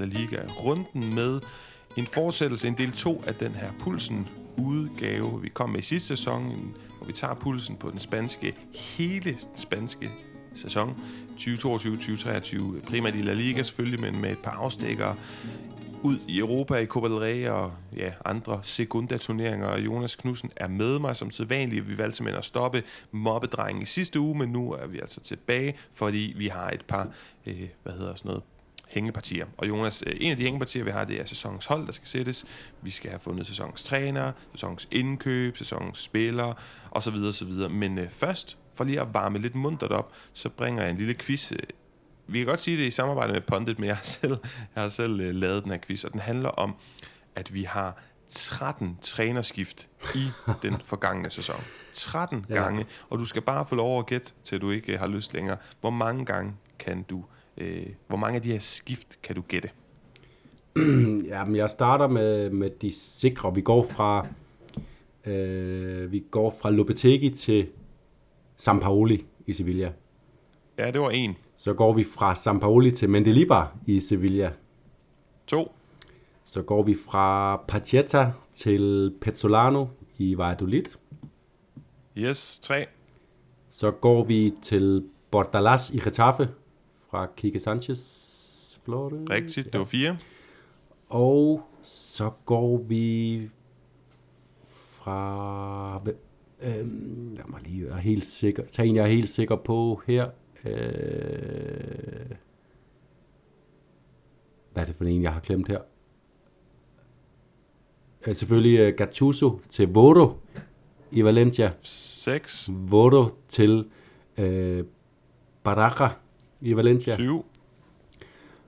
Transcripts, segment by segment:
La Liga runden med en fortsættelse, en del 2 af den her Pulsen udgave, vi kom med i sidste sæson, hvor vi tager pulsen på den spanske, hele spanske sæson 2022-2023, primært i La Liga selvfølgelig, men med et par afstikker ud i Europa i Copa del Rey og ja, andre sekundaturneringer. Jonas Knudsen er med mig som sædvanligt. Vi valgte simpelthen at stoppe mobbedrengen i sidste uge, men nu er vi altså tilbage, fordi vi har et par, øh, hvad hedder sådan noget, hængepartier. Og Jonas, øh, en af de hængepartier, vi har, det er sæsonens hold, der skal sættes. Vi skal have fundet sæsonens træner, sæsonens indkøb, sæsonens spillere osv. osv. Men øh, først, for lige at varme lidt muntert op, så bringer jeg en lille quiz. Vi kan godt sige det i samarbejde med Pondit, men jeg har selv, jeg har selv øh, lavet den her quiz, og den handler om, at vi har 13 trænerskift i den forgangne sæson. 13 ja. gange, og du skal bare få lov at gætte, til du ikke har lyst længere. Hvor mange gange kan du Øh, hvor mange af de her skift kan du gætte? Jamen, jeg starter med, med de sikre. Vi går fra øh, vi går fra Lopetegui til Sampaoli i Sevilla. Ja, det var en. Så går vi fra Sampaoli til Mendelibar i Sevilla. To. Så går vi fra Pacheta til Pezzolano i Valladolid. Yes, tre. Så går vi til Bordalas i Getafe fra Kike Sanchez Flore. Rigtigt, ja. det var fire. Og så går vi fra... Øhm, lad mig lige være helt sikker. Tag en, jeg er helt sikker på her. Øh, hvad er det for en, jeg har glemt her? Øh, selvfølgelig uh, Gattuso til Vodo i Valencia. 6. Vodo til øh, Baraja i Valencia. 7.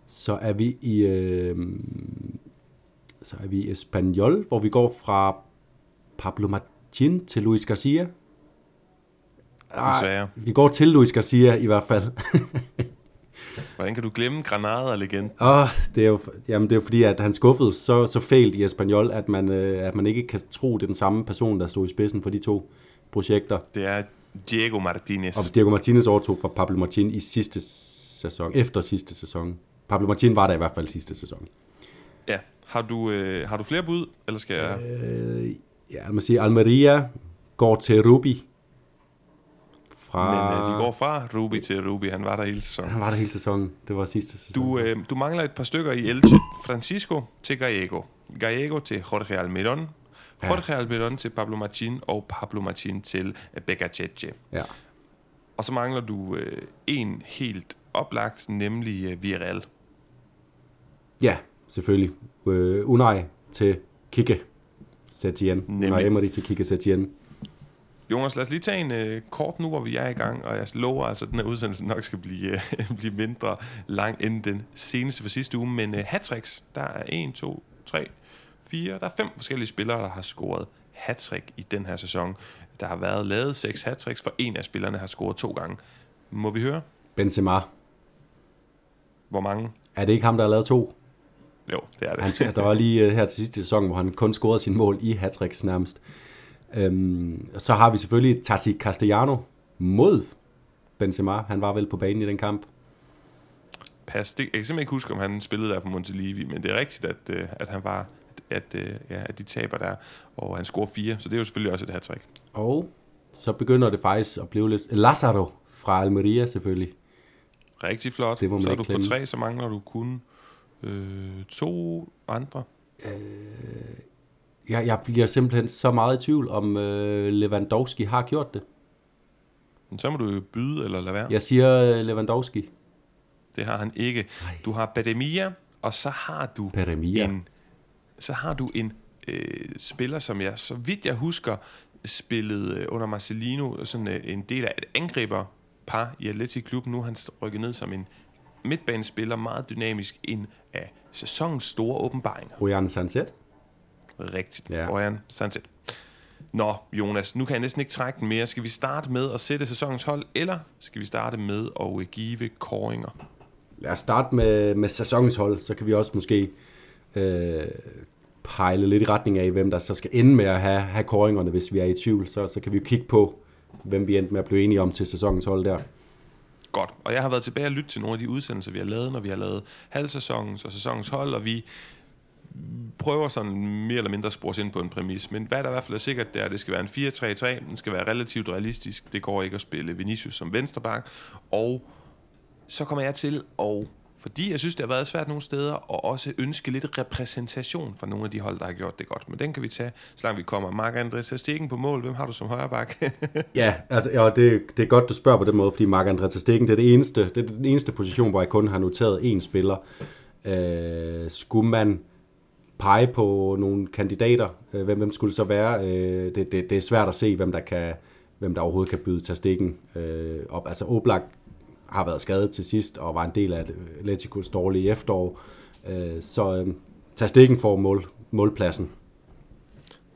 Så er vi i øh, så er vi i Espanyol, hvor vi går fra Pablo Martin til Luis Garcia. Du sagde. Vi går til Luis Garcia i hvert fald. Hvordan kan du glemme Granada-legenden? Åh, oh, det er jo, jamen det er jo fordi, at han skuffede så, så fælt i Espanyol, at man, øh, at man ikke kan tro, det er den samme person, der stod i spidsen for de to projekter. Det er Diego Martinez. Og Diego Martinez overtog fra Pablo Martin i sidste sæson, efter sidste sæson. Pablo Martin var der i hvert fald sidste sæson. Ja. Har du, øh, har du flere bud, eller skal jeg... Øh, ja, man siger, Almeria går til Ruby. Fra... Men øh, de går fra Ruby til Ruby. Han var der hele sæsonen. Han var der hele sæsonen. Det var sidste sæson. Du, øh, du mangler et par stykker i Elche. Francisco til Gallego. Gallego til Jorge Almiron. Jorge ja. Almiron til Pablo Martin. Og Pablo Martin til Becacece. Ja. Og så mangler du øh, en helt oplagt, nemlig uh, Villarreal. Ja, selvfølgelig. Uh, Unai til Kike Setien. Unai Emery til Kike Setien. Jonas, lad os lige tage en uh, kort nu, hvor vi er i gang, og jeg lover altså, at den her udsendelse nok skal blive, uh, blive mindre lang end den seneste for sidste uge, men uh, hat der er 1, 2, 3, 4, der er fem forskellige spillere, der har scoret hat i den her sæson. Der har været lavet seks hat for en af spillerne har scoret to gange. Må vi høre? Benzema. Hvor mange? Er det ikke ham, der har lavet to? Jo, det er det. Han, der var lige uh, her til sidste sæson, hvor han kun scorede sin mål i hat nærmest. Um, så har vi selvfølgelig Tati Castellano mod Benzema. Han var vel på banen i den kamp. Pas. Det, jeg kan simpelthen ikke huske, om han spillede der på Montelivi, men det er rigtigt, at, uh, at han var at, uh, ja, at de taber der, og han scorer fire, så det er jo selvfølgelig også et hat -trick. Og så begynder det faktisk at blive lidt... Lazaro fra Almeria selvfølgelig. Rigtig flot. Det må man så er du klemme. på tre, så mangler du kun øh, to andre. Øh, jeg, jeg bliver simpelthen så meget i tvivl, om øh, Lewandowski har gjort det. Så må du byde eller lade være. Jeg siger øh, Lewandowski. Det har han ikke. Du har Bademia, og så har du Bademia. en så har du en øh, spiller, som jeg, så vidt jeg husker, spillede øh, under Marcelino sådan øh, en del af et angriber par i Atletic Klub. Nu er han rykket ned som en midtbanespiller, meget dynamisk, en af sæsonens store åbenbaringer. Royan Sanset? Rigtigt. Ja. Royan Sanset. Nå, Jonas, nu kan jeg næsten ikke trække den mere. Skal vi starte med at sætte sæsonens hold, eller skal vi starte med at give koringer? Lad os starte med, med sæsonens hold, så kan vi også måske øh, pejle lidt i retning af, hvem der så skal ende med at have, have koringerne, hvis vi er i tvivl. Så, så kan vi jo kigge på, hvem vi endte med at blive enige om til sæsonens hold der. godt. Og jeg har været tilbage og lyttet til nogle af de udsendelser, vi har lavet, når vi har lavet halvsæsonens og sæsonens hold, og vi prøver sådan mere eller mindre spores ind på en præmis. Men hvad der i hvert fald er sikkert, det er, at det skal være en 4-3-3. Den skal være relativt realistisk. Det går ikke at spille Vinicius som venstreback. Og så kommer jeg til at fordi jeg synes, det har været svært nogle steder, og også ønske lidt repræsentation fra nogle af de hold, der har gjort det godt. Men den kan vi tage, så langt vi kommer. Mark André Stegen på mål, hvem har du som højreback? ja, altså, ja, det, det er godt, du spørger på den måde, fordi Mark André Stegen, det er, det, eneste, det er den eneste position, hvor jeg kun har noteret én spiller. Øh, skulle man pege på nogle kandidater, øh, hvem, hvem skulle det så være? Øh, det, det, det er svært at se, hvem der kan hvem der overhovedet kan byde Tastikken øh, op. Altså Oblak har været skadet til sidst, og var en del af Atleticos dårlige efterår. Øh, så øh, Tastikken får mål, målpladsen.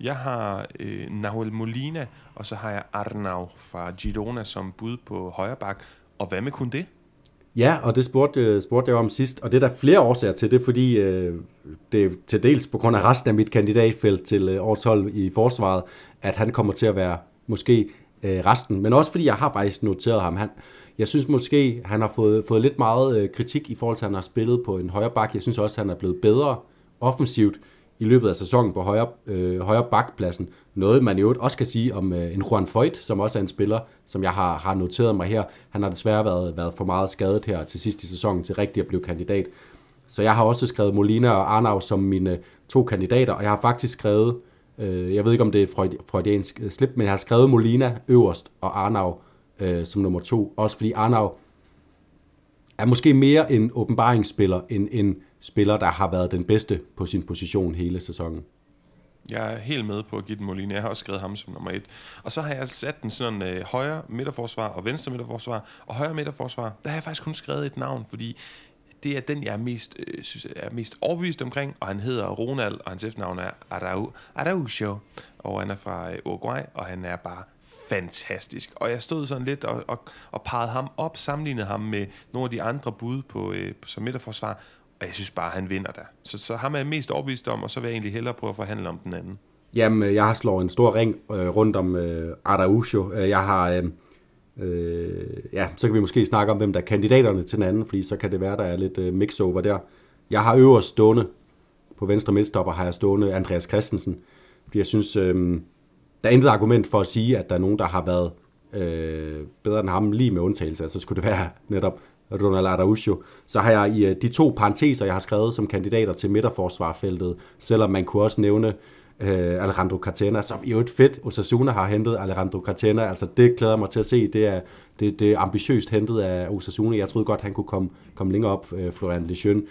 Jeg har øh, Nahuel Molina, og så har jeg Arnau fra Girona som bud på højre bak. Og hvad med kun det? Ja, og det spurgte, øh, spurgte jeg om sidst, og det er der flere årsager til det, fordi øh, det er til dels på grund af resten af mit kandidatfelt til øh, årets hold i forsvaret, at han kommer til at være måske øh, resten, men også fordi jeg har faktisk noteret ham. Han, jeg synes måske, han har fået, fået lidt meget øh, kritik i forhold til, at han har spillet på en højre bak. Jeg synes også, at han er blevet bedre offensivt i løbet af sæsonen på højre, øh, højre bakpladsen. Noget, man jo også kan sige om øh, en Juan Foyt, som også er en spiller, som jeg har, har noteret mig her. Han har desværre været, været for meget skadet her til sidst i sæsonen til rigtig at blive kandidat. Så jeg har også skrevet Molina og Arnau som mine øh, to kandidater, og jeg har faktisk skrevet, øh, jeg ved ikke om det er et freudiansk øh, slip, men jeg har skrevet Molina øverst og Arnau øh, som nummer to. Også fordi Arnau er måske mere en åbenbaringsspiller, end en spiller, der har været den bedste på sin position hele sæsonen. Jeg er helt med på at give den Molina. Jeg har også skrevet ham som nummer et. Og så har jeg sat den sådan øh, højre midterforsvar og venstre midterforsvar. Og højre midterforsvar, der har jeg faktisk kun skrevet et navn, fordi det er den, jeg er mest, øh, synes, er mest overbevist omkring, og han hedder Ronald, og hans efternavn er Arau, Araujo, og han er fra øh, Uruguay, og han er bare fantastisk. Og jeg stod sådan lidt og, og, og pegede ham op, sammenlignede ham med nogle af de andre bud på, øh, som midterforsvar, og jeg synes bare, at han vinder der. Så, så ham er jeg mest overbevist om, og så vil jeg egentlig hellere prøve at forhandle om den anden. Jamen, øh, jeg har slået en stor ring øh, rundt om øh, Araujo. Øh, jeg har... Øh, øh, ja, så kan vi måske snakke om, hvem der er kandidaterne til den anden, fordi så kan det være, der er lidt øh, mix-over der. Jeg har øverst stående, på venstre midtstopper har jeg stående Andreas Christensen, fordi jeg synes, øh, der er intet argument for at sige, at der er nogen, der har været øh, bedre end ham, lige med undtagelse. Så skulle det være netop Ronald Araujo. Så har jeg i øh, de to parenteser, jeg har skrevet som kandidater til midterforsvarfeltet, selvom man kunne også nævne øh, Alejandro Cartena, som i øvrigt fedt Osasuna har hentet Alejandro Cartena. Altså det glæder mig til at se. Det er, det, det er ambitiøst hentet af Osasuna. Jeg troede godt, han kunne komme, komme længere op, øh, Florian Lejeune.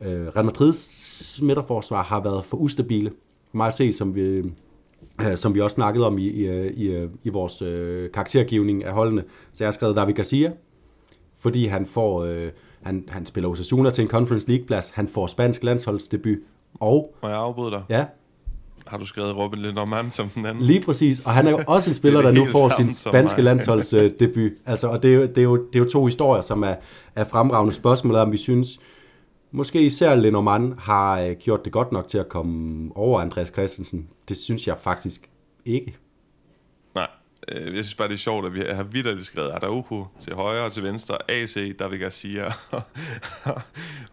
Øh, Real Madrids midterforsvar har været for ustabile. Meget at se, som vi, som vi også snakkede om i, i, i, i vores øh, karaktergivning af holdene. Så jeg har skrevet David Garcia, fordi han får øh, han, han spiller Osasuna til en Conference League-plads, han får spansk landsholdsdebut, og... Må jeg afbryde dig? Ja. Har du skrevet Robin Lindermann som den anden? Lige præcis, og han er jo også en spiller, der nu får sin spanske landsholdsdebut. Altså, og det er, jo, det, er jo, det er jo to historier, som er, er fremragende spørgsmål, om vi synes, Måske især Lenormand har øh, gjort det godt nok til at komme over Andreas Christensen. Det synes jeg faktisk ikke. Nej, øh, jeg synes bare, det er sjovt, at vi har vidderligt skrevet Araujo til højre og til venstre, AC, David Garcia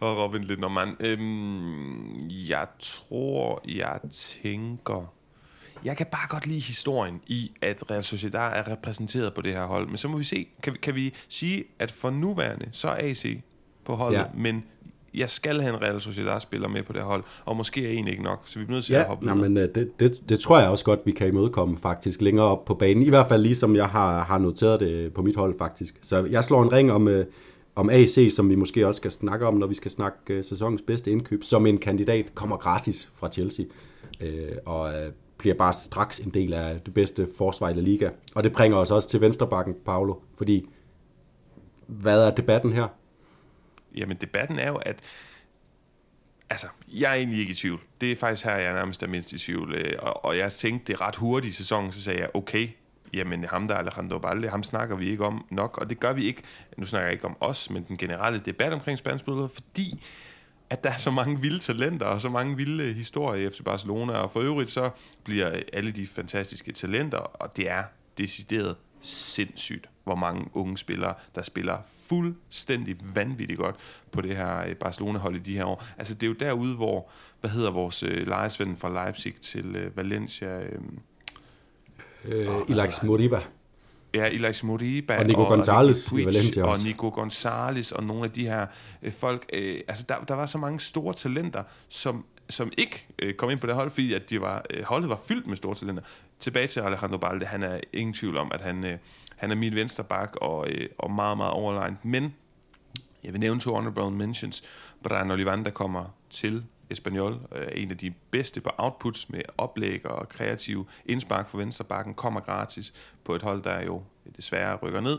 og Robin Lenormand. Øhm, jeg tror, jeg tænker... Jeg kan bare godt lide historien i, at Real Sociedad er repræsenteret på det her hold. Men så må vi se, kan vi, kan vi sige, at for nuværende, så er AC på holdet, ja. men jeg skal have en Real Sociedad-spiller med på det hold, og måske er en ikke nok, så vi er nødt til ja, at hoppe nej, men øh, det, det, det tror jeg også godt, vi kan imødekomme faktisk længere op på banen. I hvert fald ligesom jeg har, har noteret det på mit hold faktisk. Så jeg slår en ring om, øh, om AC, som vi måske også skal snakke om, når vi skal snakke øh, sæsonens bedste indkøb, som en kandidat kommer gratis fra Chelsea, og bliver bare straks en del af det bedste forsvar i La Liga. Og det bringer os også til venstrebakken, Paolo, fordi hvad er debatten her? Jamen, debatten er jo, at altså, jeg er egentlig ikke i tvivl. Det er faktisk her, jeg er nærmest er mindst i tvivl. Øh, og, og jeg tænkte det ret hurtigt i sæsonen, så sagde jeg, okay, jamen ham der Alejandro Balde, ham snakker vi ikke om nok, og det gør vi ikke. Nu snakker jeg ikke om os, men den generelle debat omkring spansk fordi at der er så mange vilde talenter og så mange vilde historier i FC Barcelona, og for øvrigt så bliver alle de fantastiske talenter, og det er decideret sindssygt, hvor mange unge spillere, der spiller fuldstændig vanvittigt godt på det her øh, Barcelona-hold i de her år. Altså det er jo derude, hvor, hvad hedder vores øh, lejesvend fra Leipzig til øh, Valencia? Øh, øh, Ilax Moriba. Ja, Ilax Moriba. Og Nico Gonzalez og, i Valencia og. Nico Gonzalez og nogle af de her øh, folk. Øh, altså, der, der var så mange store talenter, som, som ikke øh, kom ind på det hold, fordi at de var, øh, holdet var fyldt med store talenter. Tilbage til Alejandro Balde, han er ingen tvivl om, at han, øh, han er min venstre bak og, øh, og meget, meget overlegnet. Men jeg vil nævne to honorable mentions. Brian Olivan, der kommer til Espanyol, øh, en af de bedste på outputs med oplæg og kreative indspark for venstre bakken, kommer gratis på et hold, der jo desværre rykker ned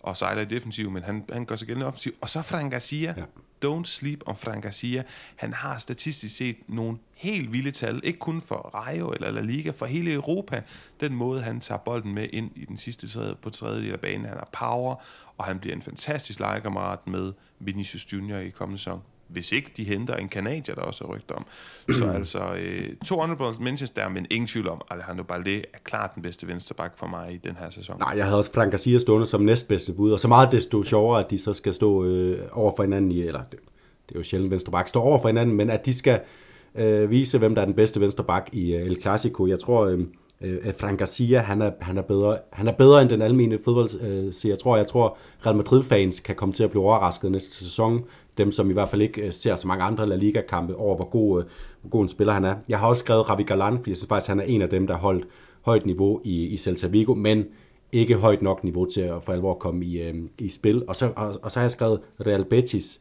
og sejler i defensiv, men han, han gør sig gældende offensiv. Og så Frank Garcia. Ja. Don't sleep on Frank Garcia. Han har statistisk set nogle helt vilde tal, ikke kun for Rayo eller La Liga, for hele Europa. Den måde, han tager bolden med ind i den sidste tredje, på tredje del af banen. Han har power, og han bliver en fantastisk legekammerat med Vinicius Junior i kommende sæson hvis ikke de henter en kanadier, der også er rygter om. Så altså øh, to honorable mentions der, men ingen tvivl om, Alejandro Balde er klart den bedste venstreback for mig i den her sæson. Nej, jeg havde også Frank Garcia stående som næstbedste bud, og så meget desto sjovere, at de så skal stå øh, over for hinanden i, eller det, det er jo sjældent venstreback, står over for hinanden, men at de skal øh, vise, hvem der er den bedste venstreback i øh, El Clasico. Jeg tror, øh, øh, Frank Garcia, han er, han er, bedre, han er bedre end den almindelige fodbold, øh, jeg tror, jeg tror, Real Madrid-fans kan komme til at blive overrasket næste sæson, dem, som i hvert fald ikke øh, ser så mange andre La Liga-kampe over, hvor god, øh, hvor god en spiller han er. Jeg har også skrevet Ravi Galan, fordi jeg synes faktisk, han er en af dem, der har holdt højt niveau i, i Celta Vigo, men ikke højt nok niveau til at for alvor komme i, øh, i spil. Og så, og, og så har jeg skrevet Real Betis,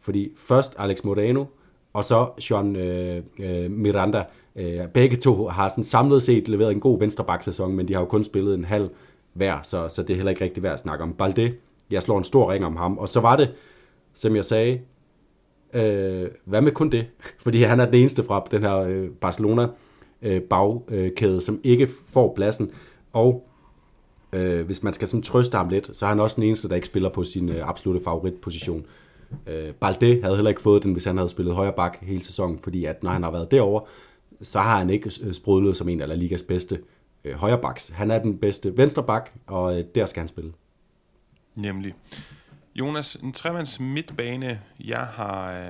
fordi først Alex Moreno, og så Sean øh, øh, Miranda. Øh, begge to har sådan samlet set leveret en god venstreback-sæson, men de har jo kun spillet en halv hver, så, så det er heller ikke rigtig værd at snakke om. Balde, jeg slår en stor ring om ham, og så var det som jeg sagde, øh, hvad med kun det? Fordi han er den eneste fra den her øh, Barcelona øh, bagkæde, som ikke får pladsen. Og øh, hvis man skal sådan trøste ham lidt, så er han også den eneste, der ikke spiller på sin øh, absolute favoritposition. Øh, Balde havde heller ikke fået den, hvis han havde spillet højre bak hele sæsonen, fordi at når han har været derovre, så har han ikke øh, sprudlet som en af La Ligas bedste øh, højre backs. Han er den bedste venstre bak, og øh, der skal han spille. Nemlig. Jonas, en tremands midtbane, jeg har, øh,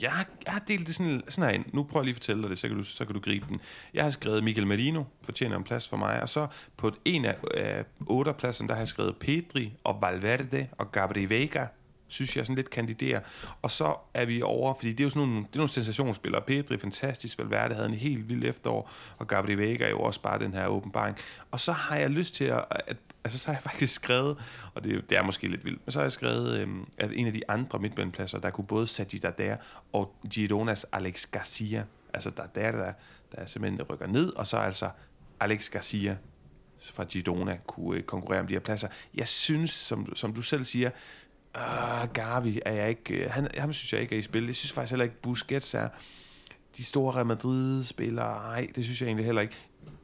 jeg har, jeg har delt det sådan, sådan her ind. Nu prøver jeg lige at fortælle dig det, så kan, du, så kan du gribe den. Jeg har skrevet Michael Merino, fortjener en plads for mig, og så på en af øh, otte pladsen, der har jeg skrevet Pedri og Valverde og Gabriel Vega, synes jeg sådan lidt kandiderer. Og så er vi over, fordi det er jo sådan nogle, det er nogle sensationsspillere. Pedri, fantastisk, Valverde havde en helt vild efterår, og Gabriel Vega er jo også bare den her åbenbaring. Og så har jeg lyst til at, at altså så har jeg faktisk skrevet, og det, det er måske lidt vildt, men så har jeg skrevet, øhm, at en af de andre midtbanepladser, der kunne både Sadi der og Gironas Alex Garcia, altså der der, der, der simpelthen rykker ned, og så altså Alex Garcia fra Girona kunne øh, konkurrere om de her pladser. Jeg synes, som, som du selv siger, øh, Gavi er jeg ikke, øh, han, ham synes jeg ikke er i spil. Jeg synes faktisk heller ikke, Busquets er de store Real Madrid-spillere. Nej, det synes jeg egentlig heller ikke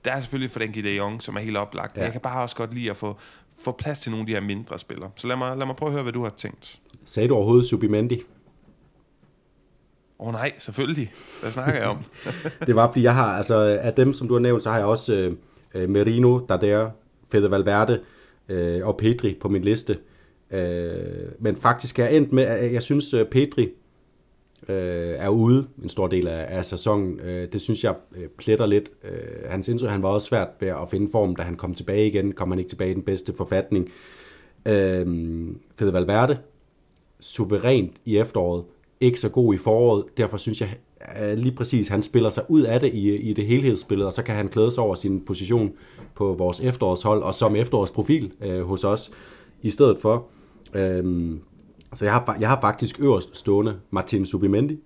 der er selvfølgelig Frenkie de Jong, som er helt oplagt. Ja. Men jeg kan bare også godt lide at få, få plads til nogle af de her mindre spillere. Så lad mig, lad mig prøve at høre, hvad du har tænkt. Sagde du overhovedet Subimendi? Åh oh, nej, selvfølgelig. Hvad snakker jeg om? det var, fordi jeg har, altså af dem, som du har nævnt, så har jeg også øh, Merino, Dader, Fede Valverde øh, og Pedri på min liste. Øh, men faktisk er jeg endt med, at jeg synes, øh, Pedri øh, er ude en stor del af, af sæsonen. Øh, det synes jeg øh, pletter lidt. Øh, hans indtryk, han var også svært ved at finde form, da han kom tilbage igen. Kom han ikke tilbage i den bedste forfatning. Øh, Fede Valverde, suverænt i efteråret, ikke så god i foråret. Derfor synes jeg øh, lige præcis, han spiller sig ud af det i, i det helhedsspillet, og så kan han klæde sig over sin position på vores efterårshold, og som efterårsprofil øh, hos os, i stedet for. Øh, så jeg har, jeg har faktisk øverst stående Martin Subimendi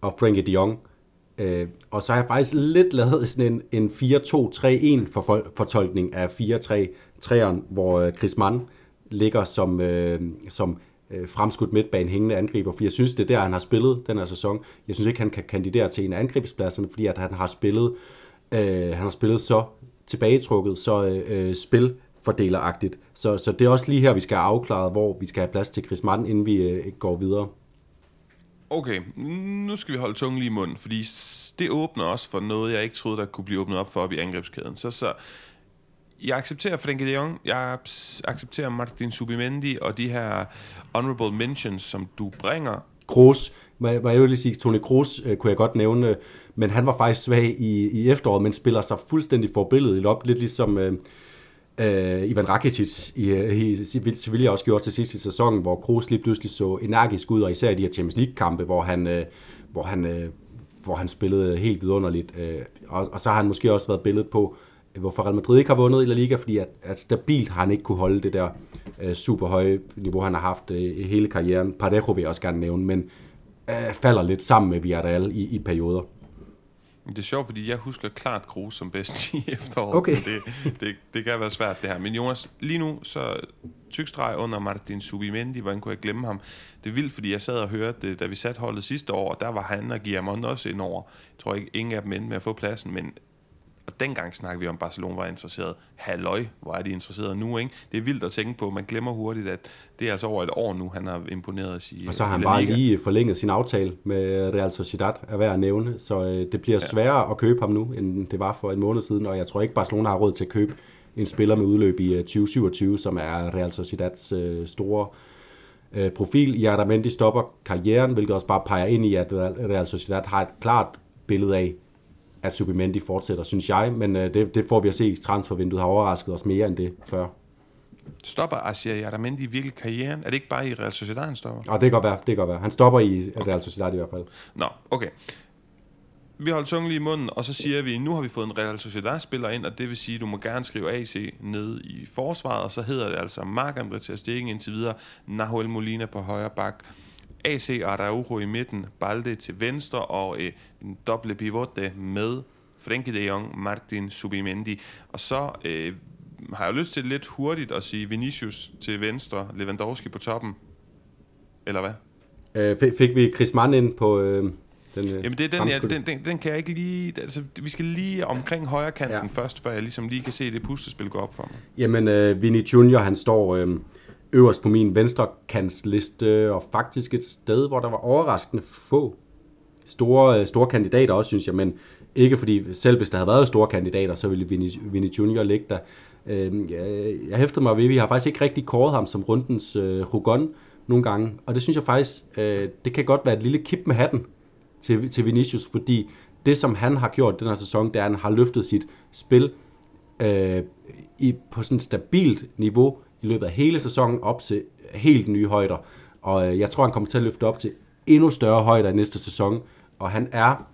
og Frankie de Jong. Øh, og så har jeg faktisk lidt lavet sådan en, en 4-2-3-1 for, fortolkning af 4-3-3'eren, hvor øh, Chris Mann ligger som, øh, som øh, fremskudt midtbane hængende angriber, fordi jeg synes, det er der, han har spillet den her sæson. Jeg synes ikke, han kan kandidere til en af angrebspladserne, fordi at han har spillet, øh, han har spillet så tilbagetrukket, så øh, øh spil fordeleragtigt. Så, så det er også lige her, vi skal have afklaret, hvor vi skal have plads til Chris Martin, inden vi øh, går videre. Okay, nu skal vi holde tungen lige i munden, fordi det åbner også for noget, jeg ikke troede, der kunne blive åbnet op for op i angrebskæden. Så, så jeg accepterer Frenkie de Jong, jeg accepterer Martin Subimendi og de her honorable mentions, som du bringer. Kroos, hvad jeg vil lige sige, Toni Kroos øh, kunne jeg godt nævne, men han var faktisk svag i, i efteråret, men spiller sig fuldstændig forbilledet op, lidt ligesom øh, øh, Ivan Rakitic i, i Sevilla også gjorde til sidst i sæsonen, hvor Kroos lige pludselig så energisk ud, og især i de her Champions League-kampe, hvor han, øh, hvor han, øh, hvor han spillede helt vidunderligt. Øh, og, og så har han måske også været billedet på, hvorfor Real Madrid ikke har vundet i La Liga, fordi at, at stabilt har han ikke kunne holde det der øh, super høje niveau, han har haft øh, hele karrieren. Parejo vil jeg også gerne nævne, men øh, falder lidt sammen med Villarreal i, i perioder. Det er sjovt, fordi jeg husker klart Kroos som bedst i efteråret. Okay. Det, det, det kan være svært, det her. Men Jonas, lige nu, så tykstreg under Martin Subimendi, hvordan kunne jeg glemme ham? Det er vildt, fordi jeg sad og hørte da vi satte holdet sidste år, og der var han og Guillermo også ind over. Jeg tror ikke, ingen af dem endte med at få pladsen, men og dengang snakkede vi om, at Barcelona var interesseret. Halløj, hvor er de interesseret nu, ikke? Det er vildt at tænke på. Man glemmer hurtigt, at det er altså over et år nu, han har imponeret os i Og så har han bare lige forlænget sin aftale med Real Sociedad, er værd at nævne. Så øh, det bliver sværere at købe ham nu, end det var for en måned siden. Og jeg tror ikke, Barcelona har råd til at købe en spiller med udløb i 2027, øh, som er Real Sociedads øh, store profil. Jaramendi stopper karrieren, hvilket også bare peger ind i, at Real Sociedad har et klart billede af, at Subimendi fortsætter, synes jeg, men øh, det, det får vi at se. Transfervinduet har overrasket os mere end det før. Stopper Asia Jaramendi virkelig karrieren? Er det ikke bare i Real Sociedad, han stopper? Ja, det kan godt være. Det kan godt være. Han stopper i okay. Real Sociedad i hvert fald. Nå, okay. Vi holder tungen lige i munden, og så siger vi, nu har vi fået en Real Sociedad-spiller ind, og det vil sige, at du må gerne skrive AC ned i forsvaret, og så hedder det altså Marc-André Ter Stegen indtil videre, Nahuel Molina på højre bak, AC Araujo i midten, Balde til venstre og øh, en doble pivote med Frenkie de Jong, Martin Subimendi. Og så øh, har jeg lyst til lidt hurtigt at sige Vinicius til venstre, Lewandowski på toppen. Eller hvad? Øh, fik vi Chris Mann ind på... Øh den, øh, Jamen det er den, ja, den, den, den kan jeg ikke lige... Altså, vi skal lige omkring højre kanten ja. først, før jeg ligesom lige kan se det puslespil gå op for mig. Jamen, øh, Vinny Junior, han står... Øh, øverst på min venstre liste, og faktisk et sted, hvor der var overraskende få store, øh, store kandidater også, synes jeg, men ikke fordi, selv hvis der havde været store kandidater, så ville Vinny, Vinny Junior ligge der. Øh, jeg, jeg hæftede mig ved, vi har faktisk ikke rigtig kåret ham som rundens øh, Hugon nogle gange, og det synes jeg faktisk, øh, det kan godt være et lille kip med hatten til, til Vinicius, fordi det, som han har gjort den her sæson, det er, at han har løftet sit spil øh, i, på sådan et stabilt niveau, i løbet af hele sæsonen op til helt nye højder. Og øh, jeg tror, han kommer til at løfte op til endnu større højder i næste sæson. Og han er,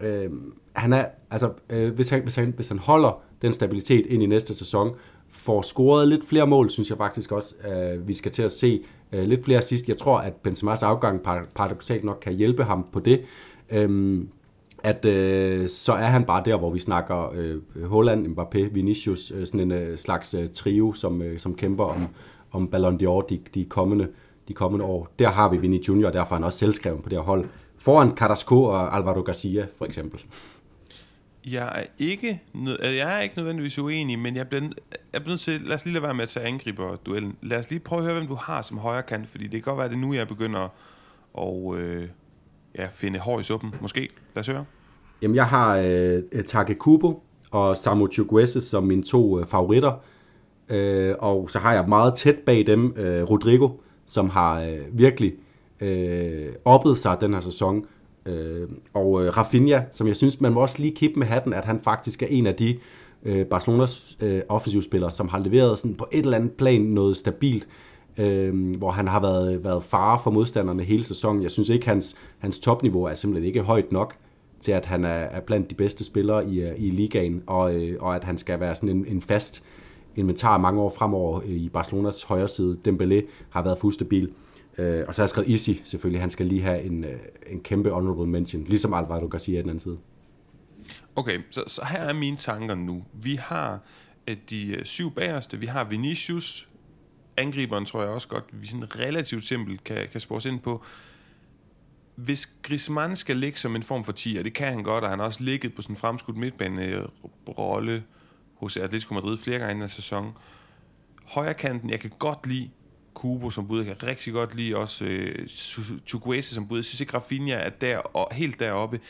øh, han er altså, øh, hvis, han, hvis, han, hvis han holder den stabilitet ind i næste sæson, får scoret lidt flere mål, synes jeg faktisk også, øh, vi skal til at se øh, lidt flere sidst. Jeg tror, at Benzema's afgang paradoxalt nok kan hjælpe ham på det. Øh, at øh, så er han bare der, hvor vi snakker øh, Holland, Mbappé, Vinicius, øh, sådan en øh, slags øh, trio, som, øh, som kæmper om, om Ballon d'Or de, de, kommende, de kommende år. Der har vi Vinny Junior, og derfor er han også selvskreven på det her hold. Foran Carrasco og Alvaro Garcia, for eksempel. Jeg er ikke, øh, jeg er ikke nødvendigvis uenig, men jeg bliver, jeg bliver nødt til, lad os lige lade være med at tage angriber-duellen. Lad os lige prøve at høre, hvem du har som højre kant, fordi det kan godt være, at det nu, jeg begynder at øh, ja, finde hår i suppen. Måske. Lad os høre. Jamen, jeg har øh, Take Kubo og Samu Chukwese som mine to øh, favoritter. Øh, og så har jeg meget tæt bag dem øh, Rodrigo, som har øh, virkelig øh, oppet sig den her sæson. Øh, og øh, Rafinha, som jeg synes, man må også lige kippe med hatten, at han faktisk er en af de øh, Barcelonas øh, offensivspillere, som har leveret sådan på et eller andet plan noget stabilt øh, øh, hvor han har været, været far for modstanderne hele sæsonen. Jeg synes ikke, hans, hans topniveau er simpelthen ikke højt nok til, at han er, er blandt de bedste spillere i, øh, i ligaen, og, øh, og at han skal være sådan en, en fast inventar mange år fremover øh, i Barcelonas højre side. Dembélé har været fuldstabil. Øh, og så har jeg skrevet Isi, selvfølgelig. Han skal lige have en, øh, en kæmpe honorable mention, ligesom Alvaro Garcia i den anden side. Okay, så, så her er mine tanker nu. Vi har de syv bagerste. Vi har Vinicius, angriberen tror jeg også godt, vi sådan relativt simpelt kan, kan spores ind på. Hvis Griezmann skal ligge som en form for 10, og det kan han godt, og han har også ligget på sådan en fremskudt midtbanerolle hos Atletico Madrid flere gange i den sæson. Højre kanten, jeg kan godt lide Kubo som bud, jeg kan rigtig godt lide også øh, Chukwese som bud. Jeg synes ikke, Rafinha er der og helt deroppe.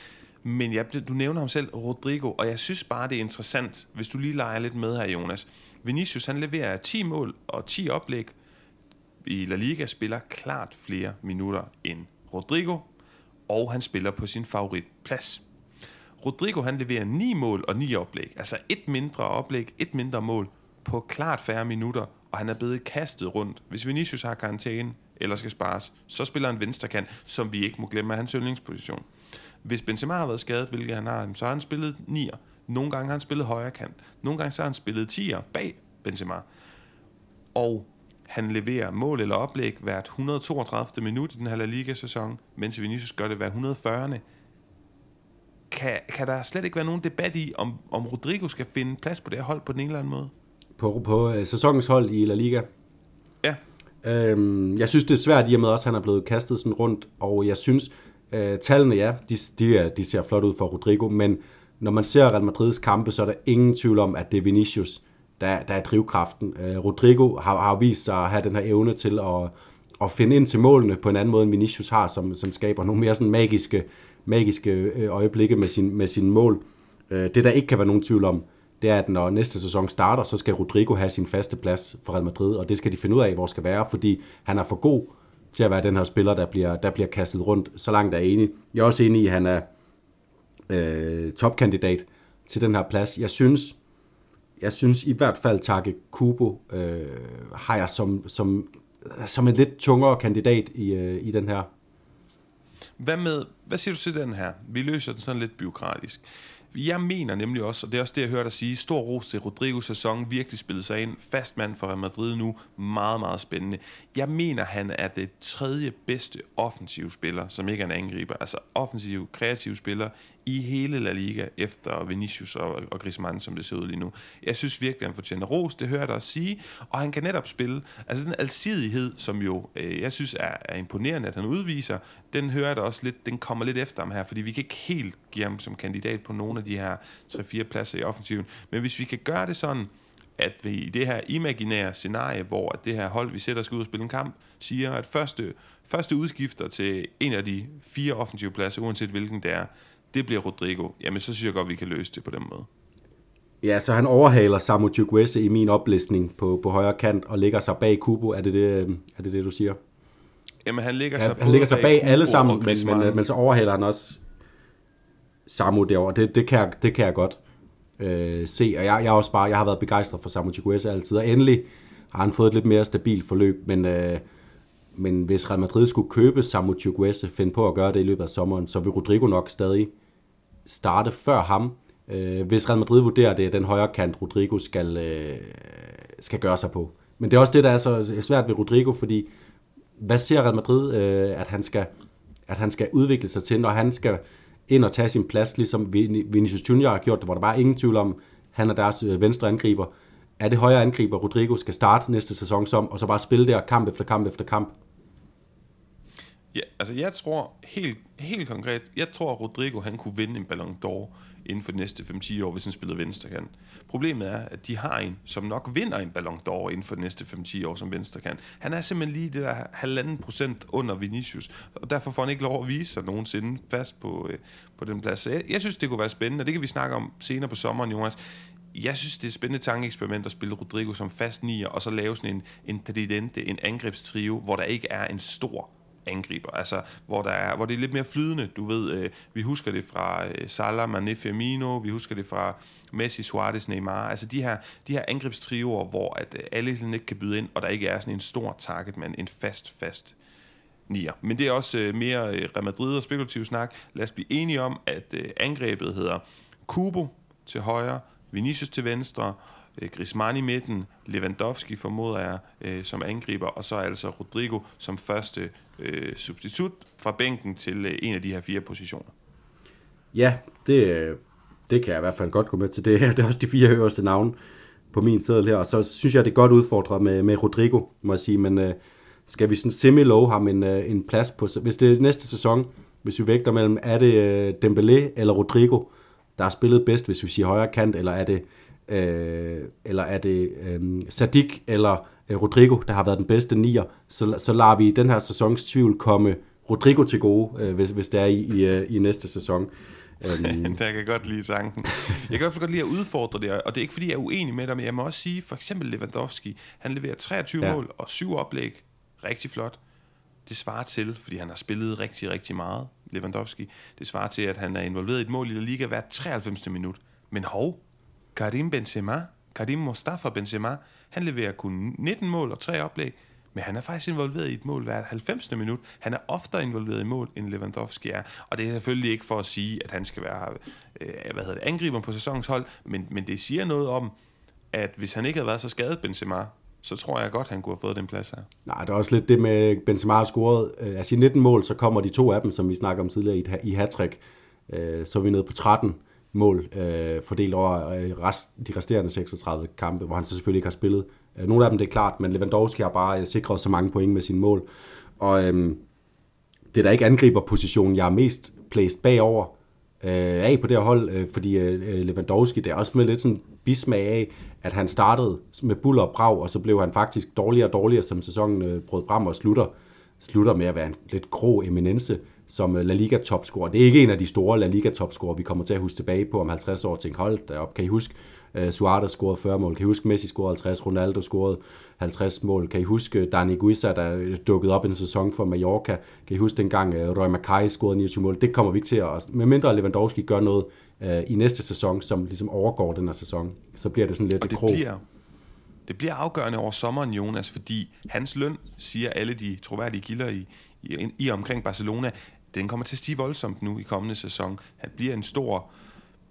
Men jeg, du nævner ham selv, Rodrigo, og jeg synes bare, det er interessant, hvis du lige leger lidt med her, Jonas. Vinicius, han leverer 10 mål og 10 oplæg i La Liga, spiller klart flere minutter end Rodrigo, og han spiller på sin favoritplads. Rodrigo, han leverer 9 mål og 9 oplæg, altså et mindre oplæg, et mindre mål på klart færre minutter, og han er blevet kastet rundt. Hvis Vinicius har karantæne eller skal spares, så spiller han venstrekant, som vi ikke må glemme af hans yndlingsposition. Hvis Benzema har været skadet, hvilket han har, så har han spillet 9'er. Nogle gange har han spillet højre kant. Nogle gange så har han spillet 10'er bag Benzema. Og han leverer mål eller oplæg hvert 132. minut i den her La Liga-sæson, mens Vinicius gør det hver 140. Kan, kan der slet ikke være nogen debat i, om, om Rodrigo skal finde plads på det her hold på den ene eller anden måde? På, på uh, sæsonens hold i La Liga? Ja. Øhm, jeg synes, det er svært i og med også, at han er blevet kastet sådan rundt, og jeg synes, Øh, tallene, ja, de, de, de ser flot ud for Rodrigo, men når man ser Real Madrids kampe, så er der ingen tvivl om, at det er Vinicius, der, der er drivkraften. Øh, Rodrigo har, har vist sig at have den her evne til at, at finde ind til målene på en anden måde, end Vinicius har, som, som skaber nogle mere sådan magiske, magiske øh, øjeblikke med sin, med sin mål. Øh, det, der ikke kan være nogen tvivl om, det er, at når næste sæson starter, så skal Rodrigo have sin faste plads for Real Madrid, og det skal de finde ud af, hvor skal være, fordi han er for god til at være den her spiller, der bliver, der bliver kastet rundt, så langt er jeg enig. Jeg er også enig i, at han er øh, topkandidat til den her plads. Jeg synes, jeg synes i hvert fald, Take Kubo øh, har jeg som, som, som en lidt tungere kandidat i, øh, i den her. Hvad, med, hvad siger du til den her? Vi løser den sådan lidt byråkratisk. Jeg mener nemlig også, og det er også det, jeg hørte dig sige, stor ros til Rodrigo sæson, virkelig spillet sig ind, fast mand for Real Madrid nu, meget, meget spændende. Jeg mener, han er det tredje bedste offensive spiller, som ikke er en angriber, altså offensiv, kreativ spiller i hele La Liga efter Vinicius og, og Griezmann, som det ser ud lige nu. Jeg synes virkelig, han fortjener ros, det hører jeg dig også sige, og han kan netop spille. Altså den alsidighed, som jo øh, jeg synes er, er imponerende, at han udviser, den hører jeg da også lidt, den kommer lidt efter ham her, fordi vi kan ikke helt give ham som kandidat på nogle af de her 3-4 pladser i offensiven. Men hvis vi kan gøre det sådan, at vi i det her imaginære scenarie, hvor det her hold, vi sætter skal ud og spille en kamp, siger, at første, første udskifter til en af de fire offensive pladser, uanset hvilken det er, det bliver Rodrigo, jamen så synes jeg godt, vi kan løse det på den måde. Ja, så han overhaler Samu Chukwese i min oplistning på, på højre kant og ligger sig bag Kubo. Er det det, er det, det du siger? Jamen, han ligger sig, ja, han ligger sig bag, bag alle sammen, men, men, men så overhaler han også Samu derovre. Det, det, kan, jeg, det kan jeg godt øh, se, og jeg, jeg, også bare, jeg har været begejstret for Samu Chukwese altid, og endelig har han fået et lidt mere stabilt forløb, men, øh, men hvis Real Madrid skulle købe Samu Chukwese, finde på at gøre det i løbet af sommeren, så vil Rodrigo nok stadig starte før ham. Øh, hvis Real Madrid vurderer, det er den højre kant, Rodrigo skal, øh, skal gøre sig på. Men det er også det, der er så svært ved Rodrigo, fordi hvad ser Real Madrid, øh, at, han skal, at han skal udvikle sig til, når han skal ind og tage sin plads, ligesom Vinicius Junior har gjort det, hvor der bare ingen tvivl om, han er deres øh, venstre angriber. Er det højre angriber, Rodrigo skal starte næste sæson som, og så bare spille der kamp efter kamp efter kamp? Ja, altså jeg tror helt, helt konkret, jeg tror at Rodrigo han kunne vinde en Ballon d'Or inden for de næste 5-10 år, hvis han spiller venstrekant. Problemet er, at de har en, som nok vinder en Ballon d'Or inden for de næste 5-10 år som venstrekant. Han er simpelthen lige det der halvanden procent under Vinicius, og derfor får han ikke lov at vise sig nogensinde fast på, øh, på den plads. Så jeg, jeg synes, det kunne være spændende, og det kan vi snakke om senere på sommeren, Jonas jeg synes, det er et spændende tankeeksperiment at spille Rodrigo som fast nier, og så lave sådan en, en tridente, en angrebstrio, hvor der ikke er en stor angriber, altså hvor, der er, hvor det er lidt mere flydende. Du ved, øh, vi husker det fra øh, Salah, Mane, Firmino, vi husker det fra Messi, Suarez, Neymar, altså de her, de her angrebstrioer, hvor at øh, alle ikke kan byde ind, og der ikke er sådan en stor target, men en fast, fast nier. Men det er også øh, mere øh, Real Madrid og spekulativ snak. Lad os blive enige om, at øh, angrebet hedder Kubo til højre, Vinicius til venstre, Øh, Griezmann i midten, Lewandowski formoder jeg øh, som angriber, og så altså Rodrigo som første øh, substitut fra bænken til øh, en af de her fire positioner. Ja, det, øh, det kan jeg i hvert fald godt gå med til. Det, det er også de fire øverste navne på min side her, og så synes jeg, det er godt udfordret med, med Rodrigo, må jeg sige, men øh, skal vi sådan semi-low ham en, øh, en plads på, hvis det er næste sæson, hvis vi vægter mellem, er det øh, Dembélé eller Rodrigo, der har spillet bedst, hvis vi siger højre kant, eller er det øh, eller er det øh, Sadik eller øh, Rodrigo, der har været den bedste nier, så, så lader vi den her sæsons tvivl komme Rodrigo til gode, øh, hvis, hvis det er i, i, øh, i næste sæson. Øhm. der kan godt lide tanken. Jeg kan i hvert fald godt lide at udfordre det, og det er ikke fordi, jeg er uenig med dig, men jeg må også sige, for eksempel Lewandowski, han leverer 23 ja. mål og 7 oplæg. Rigtig flot. Det svarer til, fordi han har spillet rigtig, rigtig meget, Lewandowski, det svarer til, at han er involveret i et mål i La Liga hver 93. minut. Men hov, Karim Benzema, Karim Mustafa Benzema, han leverer kun 19 mål og 3 oplæg, men han er faktisk involveret i et mål hvert 90. minut. Han er oftere involveret i mål, end Lewandowski er. Og det er selvfølgelig ikke for at sige, at han skal være øh, hvad hedder det, angriber på sæsonens hold, men, men det siger noget om, at hvis han ikke havde været så skadet Benzema, så tror jeg godt, han kunne have fået den plads her. Nej, det er også lidt det med, Benzema har scoret. Øh, altså i 19 mål, så kommer de to af dem, som vi snakker om tidligere, i, i hat-trick. Øh, så er vi nede på 13 mål, øh, fordelt over øh, rest, de resterende 36 kampe, hvor han så selvfølgelig ikke har spillet. Øh, nogle af dem, det er klart, men Lewandowski har bare øh, sikret så mange point med sine mål. Og øh, det er da ikke angriberpositionen, jeg er mest placed bagover øh, af på det her hold, øh, fordi øh, Lewandowski, det er også med lidt sådan bismag af, at han startede med buller og brag, og så blev han faktisk dårligere og dårligere, som sæsonen øh, brød frem og slutter, slutter med at være en lidt grå eminence som øh, La Liga topscorer. Det er ikke en af de store La Liga topscorer, vi kommer til at huske tilbage på om 50 år. Tænk, hold derop, kan I huske, uh, Suarez scorede 40 mål. Kan I huske, Messi scorede 50, Ronaldo scorede 50 mål. Kan I huske Dani Guisa, der dukkede op en sæson for Mallorca. Kan I huske dengang uh, Roy Mackay scorede 29 mål. Det kommer vi ikke til at... Med mindre Lewandowski gør noget uh, i næste sæson, som ligesom overgår den her sæson, så bliver det sådan lidt Og det bliver, det bliver afgørende over sommeren, Jonas, fordi hans løn, siger alle de troværdige kilder i, i, i omkring Barcelona, den kommer til at stige voldsomt nu i kommende sæson. Han bliver en stor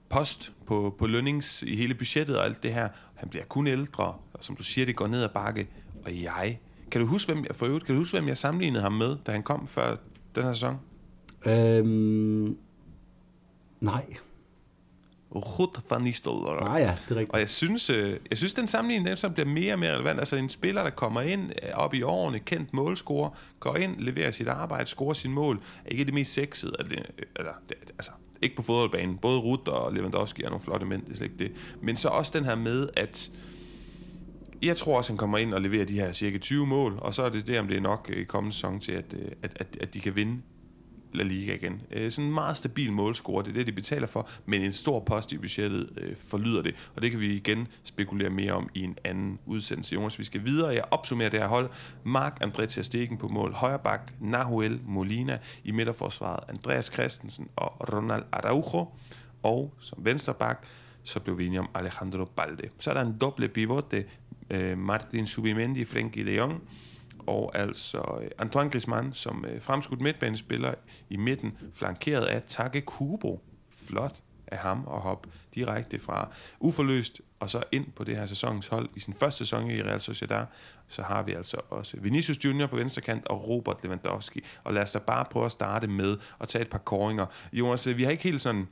post på, på lønnings i hele budgettet og alt det her. Han bliver kun ældre, og som du siger, det går ned ad bakke. Og jeg... Kan du huske, hvem jeg, for øvrigt, kan du huske, hvem jeg sammenlignede ham med, da han kom før den her sæson? Øhm, nej. Rut van Nistelrooy. Ah ja, det er rigtigt. Og jeg synes, øh, jeg synes den sammenligning den så bliver mere og mere relevant. Altså en spiller, der kommer ind øh, op i årene, kendt målscorer, går ind, leverer sit arbejde, scorer sin mål, er ikke det mest sexede. Eller, eller, altså, ikke på fodboldbanen. Både Ruth og Lewandowski er nogle flotte mænd, det er slet ikke det. Men så også den her med, at jeg tror også, han kommer ind og leverer de her cirka 20 mål, og så er det det, om det er nok i kommende sæson til, at, at, at, at de kan vinde La Liga igen. Øh, sådan en meget stabil målscore, det er det, de betaler for, men en stor post i budgettet øh, forlyder det, og det kan vi igen spekulere mere om i en anden udsendelse. Jonas, vi skal videre. Jeg opsummerer det her hold. Mark André Ter Stegen på mål, højreback Nahuel Molina i midterforsvaret, Andreas Christensen og Ronald Araujo, og som venstreback, så blev vi enige om Alejandro Balde. Så er der en doble pivote, øh, Martin Subimendi, Frenkie de Jong, og altså øh, Antoine Griezmann som øh, fremskudt midtbanespiller i midten, flankeret af Take Kubo. Flot af ham at hoppe direkte fra uforløst og så ind på det her sæsonens hold i sin første sæson i Real Sociedad, så har vi altså også Vinicius Junior på venstre kant og Robert Lewandowski. Og lad os da bare prøve at starte med at tage et par koringer. Jonas, øh, vi har ikke helt sådan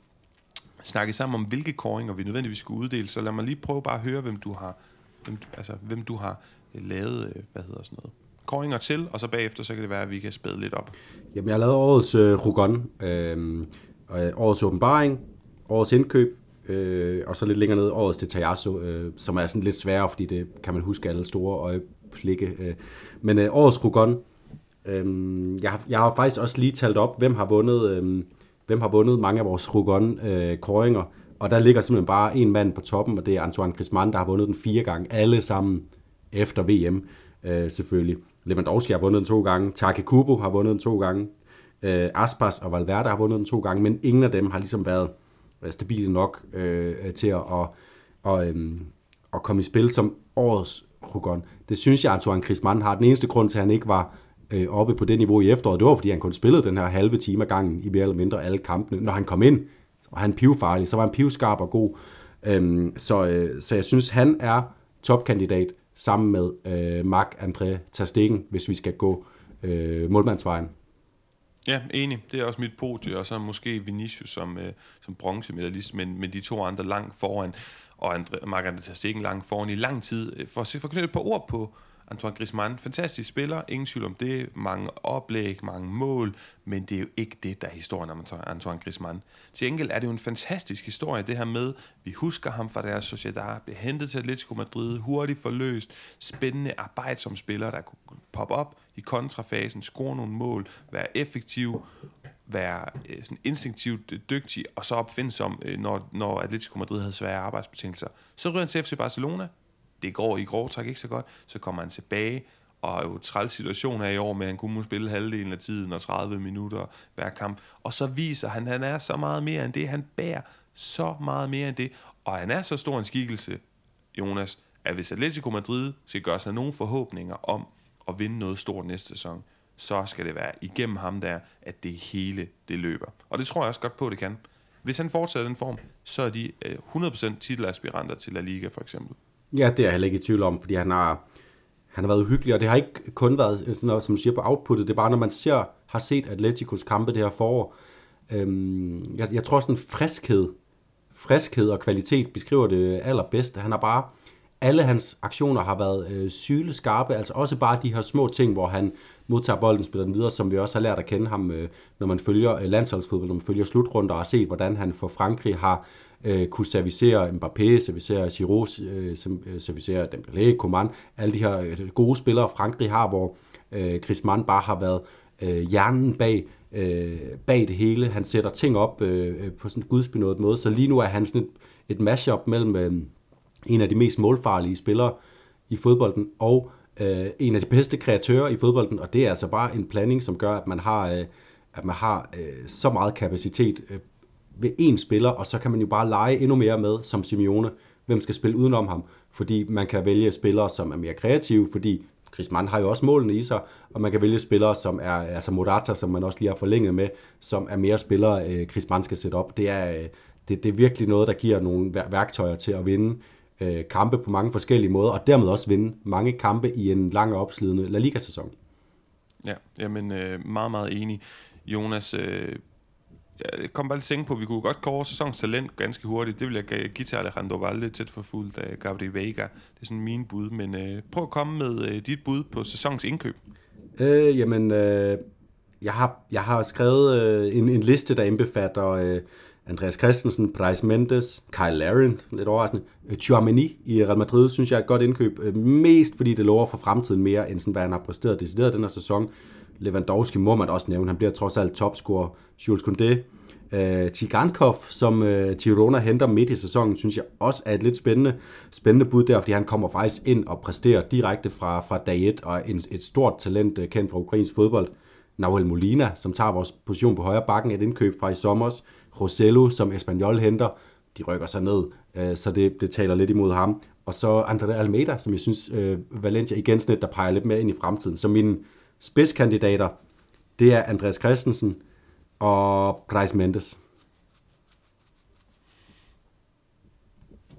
snakket sammen om, hvilke koringer vi nødvendigvis skulle uddele, så lad mig lige prøve bare at høre, hvem du har, hvem, altså, hvem du har lavet, hvad hedder sådan noget, koringer til, og så bagefter, så kan det være, at vi kan spæde lidt op. Jamen, jeg har lavet årets øh, Rugon, øhm, øh, årets åbenbaring, årets indkøb, øh, og så lidt længere ned årets til øh, som er sådan lidt sværere, fordi det kan man huske alle store øjeblikke. Øh. Men øh, årets Rugon, øh, jeg, har, jeg har faktisk også lige talt op, hvem har vundet, øh, hvem har vundet mange af vores Rugon-koringer, øh, og der ligger simpelthen bare en mand på toppen, og det er Antoine Griezmann, der har vundet den fire gange, alle sammen efter VM øh, selvfølgelig. Lewandowski har vundet den to gange, Take Kubo har vundet den to gange, øh, Aspas og Valverde har vundet den to gange, men ingen af dem har ligesom været øh, stabile nok øh, til at, og, og, øh, at komme i spil som årets Rugon. Det synes jeg, Antoine Griezmann har. Den eneste grund til, at han ikke var øh, oppe på det niveau i efteråret, det var, fordi han kun spillede den her halve time ad gangen i mere eller mindre alle kampene. Når han kom ind, og han pivfarlig, så var han pivskarp og god. Øhm, så, øh, så jeg synes, han er topkandidat sammen med øh, Mark André Terstegen, hvis vi skal gå øh, målmandsvejen. Ja, enig. Det er også mit podie, og så måske Vinicius som, øh, som bronzemedalist, men, men de to andre langt foran, og André, Mark André Terstegen langt foran i lang tid. Øh, for at, se, for at knytte et par ord på Antoine Griezmann, fantastisk spiller, ingen tvivl om det, mange oplæg, mange mål, men det er jo ikke det, der er historien om Antoine Griezmann. Til enkelt er det jo en fantastisk historie, det her med, vi husker ham fra deres Sociedad, blev hentet til Atletico Madrid, hurtigt forløst, spændende arbejdsom spiller, der kunne poppe op i kontrafasen, score nogle mål, være effektiv, være øh, sådan instinktivt øh, dygtig og så opfindsom, øh, når, når Atletico Madrid havde svære arbejdsbetingelser. Så ryger han til FC Barcelona. Det går i grov træk ikke så godt. Så kommer han tilbage, og har jo træls situation her i år med, at han kunne spille halvdelen af tiden og 30 minutter hver kamp. Og så viser han, at han er så meget mere end det. Han bærer så meget mere end det. Og han er så stor en skikkelse, Jonas, at hvis Atletico Madrid skal gøre sig nogle forhåbninger om at vinde noget stort næste sæson, så skal det være igennem ham der, at det hele det løber. Og det tror jeg også godt på, at det kan. Hvis han fortsætter den form, så er de øh, 100% titelaspiranter til La Liga for eksempel. Ja, det er jeg heller ikke i tvivl om, fordi han har, han har været uhyggelig, og det har ikke kun været sådan noget, som du siger på outputtet, det er bare, når man ser, har set Atleticos kampe det her forår, øhm, jeg, jeg tror sådan friskhed, friskhed og kvalitet beskriver det allerbedst. Han har bare, alle hans aktioner har været øh, syleskarpe, altså også bare de her små ting, hvor han modtager bolden, spiller den videre, som vi også har lært at kende ham, øh, når man følger øh, landsholdsfodbold, når man følger slutrunder og har set, hvordan han for Frankrig har øh, kunne servicere Mbappé, servicere Giroud, øh, øh servicere Dembélé, Coman, alle de her øh, gode spillere, Frankrig har, hvor øh, Griezmann bare har været øh, hjernen bag, øh, bag det hele. Han sætter ting op øh, øh på sådan en gudsbenået måde, så lige nu er han sådan et, et mashup mellem øh, en af de mest målfarlige spillere i fodbolden og øh, en af de bedste kreatører i fodbolden, og det er altså bare en planning, som gør, at man har, øh, at man har øh, så meget kapacitet øh, ved én spiller, og så kan man jo bare lege endnu mere med, som Simeone, hvem skal spille udenom ham, fordi man kan vælge spillere, som er mere kreative, fordi Griezmann har jo også målene i sig, og man kan vælge spillere, som er, altså Morata, som man også lige har forlænget med, som er mere spillere, øh, Griezmann skal sætte op. Det er, øh, det, det er virkelig noget, der giver nogle værktøjer til at vinde øh, kampe på mange forskellige måder, og dermed også vinde mange kampe i en lang og opslidende La Liga-sæson. Ja, jamen øh, meget, meget enig. Jonas, øh, jeg kom bare lidt tænke på, at vi kunne godt kåre sæsonens talent ganske hurtigt. Det vil jeg give til Alejandro Valde, tæt for fuldt af Gabriel Vega. Det er sådan min bud, men øh, prøv at komme med øh, dit bud på sæsonens indkøb. Øh, jamen, øh, jeg, har, jeg har skrevet øh, en, en liste, der indbefatter øh, Andreas Christensen, Bryce Mendes, Kyle Larin, lidt overraskende, øh, Chouameni i Real Madrid, synes jeg er et godt indkøb. Øh, mest fordi det lover for fremtiden mere, end sådan, hvad han har præsteret decideret den her sæson. Lewandowski må man også nævne, han bliver trods alt topscorer. Jules Koundé, Uh, Tigankov, som uh, Tirona henter midt i sæsonen, synes jeg også er et lidt spændende, spændende bud der, fordi han kommer faktisk ind og præsterer direkte fra, fra dag 1, og en, et stort talent uh, kendt fra ukrainsk fodbold. Nahuel Molina, som tager vores position på højre bakken, et indkøb fra i sommer. Rosello, som Espanyol henter, de rykker sig ned, uh, så det, det taler lidt imod ham. Og så André Almeida, som jeg synes, uh, Valencia igen sådan et, der peger lidt mere ind i fremtiden. Så min, spidskandidater, det er Andreas Christensen, og Bryce Mendes.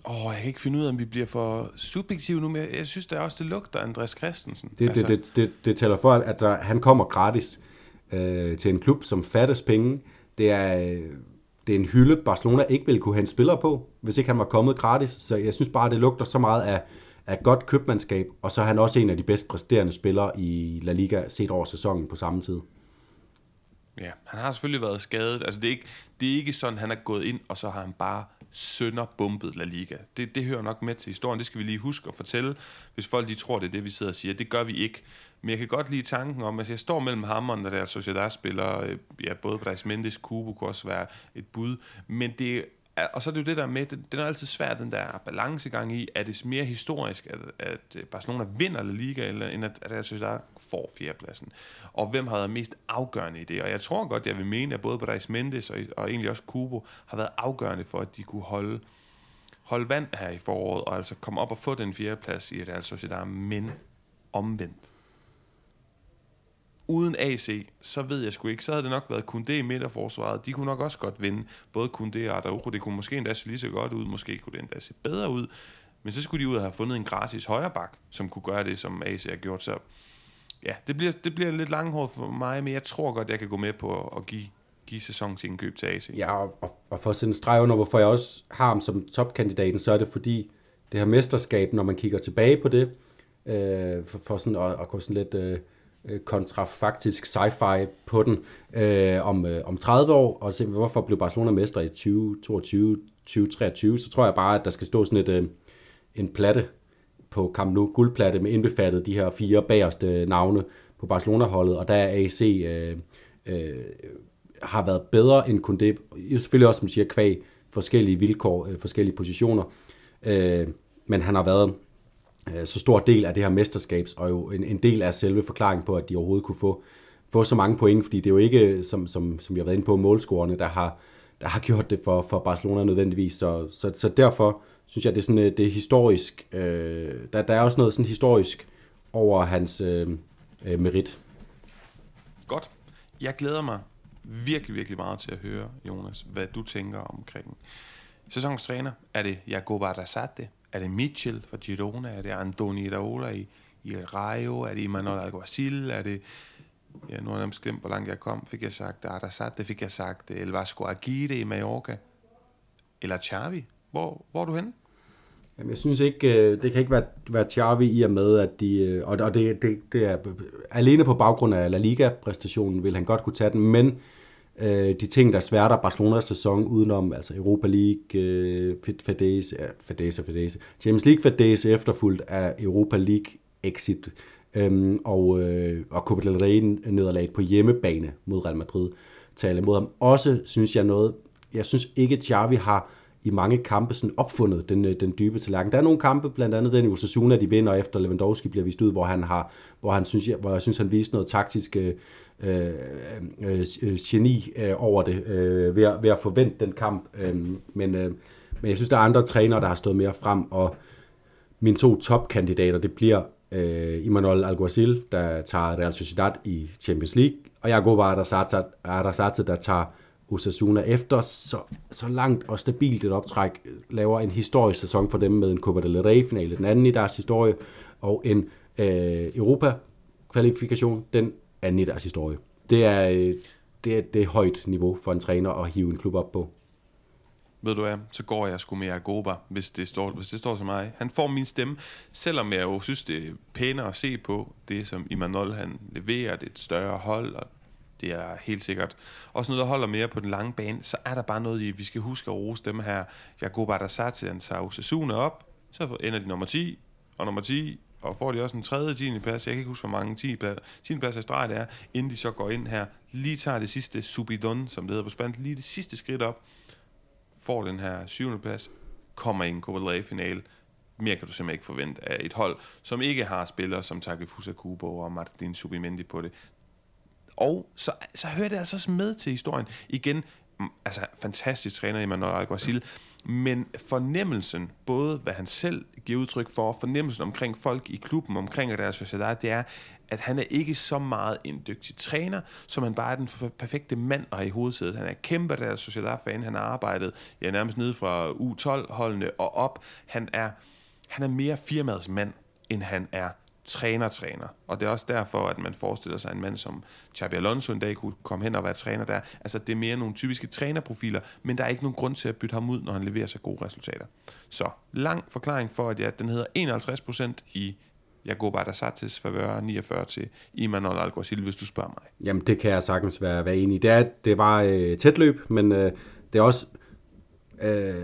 Åh, oh, jeg kan ikke finde ud af, om vi bliver for subjektive nu, men jeg synes der også, det lugter Andreas Christensen. Det, altså. det, det, det, det tæller for, at altså, han kommer gratis øh, til en klub, som fattes penge. Det er, det er en hylde, Barcelona ikke ville kunne hente spillere på, hvis ikke han var kommet gratis. Så jeg synes bare, det lugter så meget af, er godt købmandskab, og så er han også en af de bedst præsterende spillere i La Liga set over sæsonen på samme tid. Ja, han har selvfølgelig været skadet. Altså, det er, ikke, det er ikke sådan, han er gået ind, og så har han bare sønderbumpet La Liga. Det, det hører nok med til historien. Det skal vi lige huske at fortælle, hvis folk de tror, det er det, vi sidder og siger. Det gør vi ikke. Men jeg kan godt lide tanken om, at jeg står mellem hammeren, når der er Sociedad-spiller, øh, ja, både Brais Mendes, Kubo kunne også være et bud, men det og så er det jo det der med, det, den er altid svært, den der balancegang i, er det mere historisk, at, at øh, Barcelona vinder La Liga, eller end at, at jeg synes, der får fjerdepladsen. Og hvem har været mest afgørende i det? Og jeg tror godt, jeg vil mene, at både Brais Mendes og, og egentlig også Kubo har været afgørende for, at de kunne holde, holde vand her i foråret, og altså komme op og få den fjerdeplads i Real Sociedad, men omvendt uden AC, så ved jeg sgu ikke, så havde det nok været Kunde i midterforsvaret. De kunne nok også godt vinde, både Kunde og Araujo. Det kunne måske endda se lige så godt ud, måske kunne det endda se bedre ud. Men så skulle de ud og have fundet en gratis højreback, som kunne gøre det, som AC har gjort. Så ja, det bliver, det bliver lidt langhåret for mig, men jeg tror godt, jeg kan gå med på at give, give sæson til indkøb til AC. Ja, og, og for at sætte en streg under, hvorfor jeg også har ham som topkandidaten, så er det fordi, det her mesterskab, når man kigger tilbage på det, øh, for, for sådan at, at gå sådan lidt... Øh, Øh, kontra kontrafaktisk sci-fi på den øh, om, øh, om 30 år, og se, hvorfor blev Barcelona mestre i 2022, 2023, så tror jeg bare, at der skal stå sådan et, øh, en platte på Camp Nou, guldplatte med indbefattet de her fire bagerste navne på Barcelona-holdet, og der er AC øh, øh, har været bedre end kun det. Selvfølgelig også, som siger, kvæg forskellige vilkår, øh, forskellige positioner. Øh, men han har været Øh, så stor del af det her mesterskabs, og jo en, en del af selve forklaringen på, at de overhovedet kunne få, få så mange point, fordi det er jo ikke, som, som, som jeg har været inde på, målscorerne, der har, der har gjort det for, for Barcelona nødvendigvis. Så, så, så derfor synes jeg, det er sådan øh, det er historisk. Øh, der, der er også noget sådan historisk over hans øh, øh, merit. Godt. Jeg glæder mig virkelig, virkelig meget til at høre, Jonas, hvad du tænker omkring sæsonens træner. Er det Jacob Arrasate? Er det Mitchell fra Girona? Er det Andoni Raola i, i Rayo? Er det Emmanuel Alguacil? Er det... Ja, nu har jeg glemt, hvor langt jeg kom. Fik jeg sagt Arrasate? Fik jeg sagt El Vasco Aguirre i Mallorca? Eller Xavi? Hvor, hvor er du henne? Jamen, jeg synes ikke, øh, det kan ikke være, være Xavi i og med, at de, øh, og, og det, det, det er alene på baggrund af La Liga-præstationen, vil han godt kunne tage den, men øh, de ting, der sværter Barcelonas sæson udenom, altså Europa League, øh, fadese, ja, fadese, fadese, Champions League fadese efterfulgt af Europa League exit, øhm, og, øh, og Copa del Rey nederlaget på hjemmebane mod Real Madrid taler mod ham. Også synes jeg noget, jeg synes ikke, Xavi har i mange kampe sådan opfundet den, øh, den dybe tallerken. Der er nogle kampe, blandt andet den i Osasuna, de vinder efter Lewandowski bliver vist ud, hvor han har, hvor han synes, hvor jeg synes, han viste noget taktisk øh, øh, øh, øh geni øh, over det, øh, ved, at, ved at forvente den kamp. Øh, men, øh, men jeg synes, der er andre trænere, der har stået mere frem, og mine to topkandidater, det bliver øh, Imanol Alguacil, der tager Real Sociedad i Champions League, og Jacob Arasate, der tager Osasuna efter så, så langt og stabilt et optræk øh, laver en historisk sæson for dem med en Copa del Rey-finale, den anden i deres historie, og en øh, Europa-kvalifikation, den anden i deres historie. Det er, øh, det, er, det er højt niveau for en træner at hive en klub op på. Ved du hvad, så går jeg sgu med Agoba, hvis det står, hvis det står til mig. Han får min stemme, selvom jeg jo synes, det er pænere at se på det, som Imanol han leverer. Det er et større hold, og det er helt sikkert også noget, der holder mere på den lange bane. Så er der bare noget, vi skal huske at rose dem her. Jacob til den tager Osasuna op, så ender de nummer 10, og nummer 10, og får de også en tredje 10. plads. Jeg kan ikke huske, hvor mange 10. pladser, 10. pladser i streg det er, inden de så går ind her, lige tager det sidste subidon, som det hedder på spansk, lige det sidste skridt op, får den her 7. plads, kommer i en Copa finale Mere kan du simpelthen ikke forvente af et hold, som ikke har spillere som Takefusa Kubo og Martin Subimendi på det. Og så, så hører det altså også med til historien. Igen, mm, altså fantastisk træner Emmanuel Alguacil, men fornemmelsen, både hvad han selv giver udtryk for, fornemmelsen omkring folk i klubben, omkring deres sociedad, det er, at han er ikke så meget en dygtig træner, som han bare er den perfekte mand og i hovedsædet. Han er kæmpe deres Sociedad-fan, han har arbejdet ja, nærmest nede fra U12-holdene og op. Han er, han er mere firmaets mand, end han er træner-træner. Og det er også derfor, at man forestiller sig en mand som Xabi Alonso en dag kunne komme hen og være træner der. Altså det er mere nogle typiske trænerprofiler, men der er ikke nogen grund til at bytte ham ud, når han leverer så gode resultater. Så lang forklaring for, at ja, den hedder 51% i Jacob Adasatis favør 49 til Imanol Alguacil, hvis du spørger mig. Jamen, det kan jeg sagtens være, være enig i. Det, er, det var øh, tæt løb, men øh, det er også... Øh,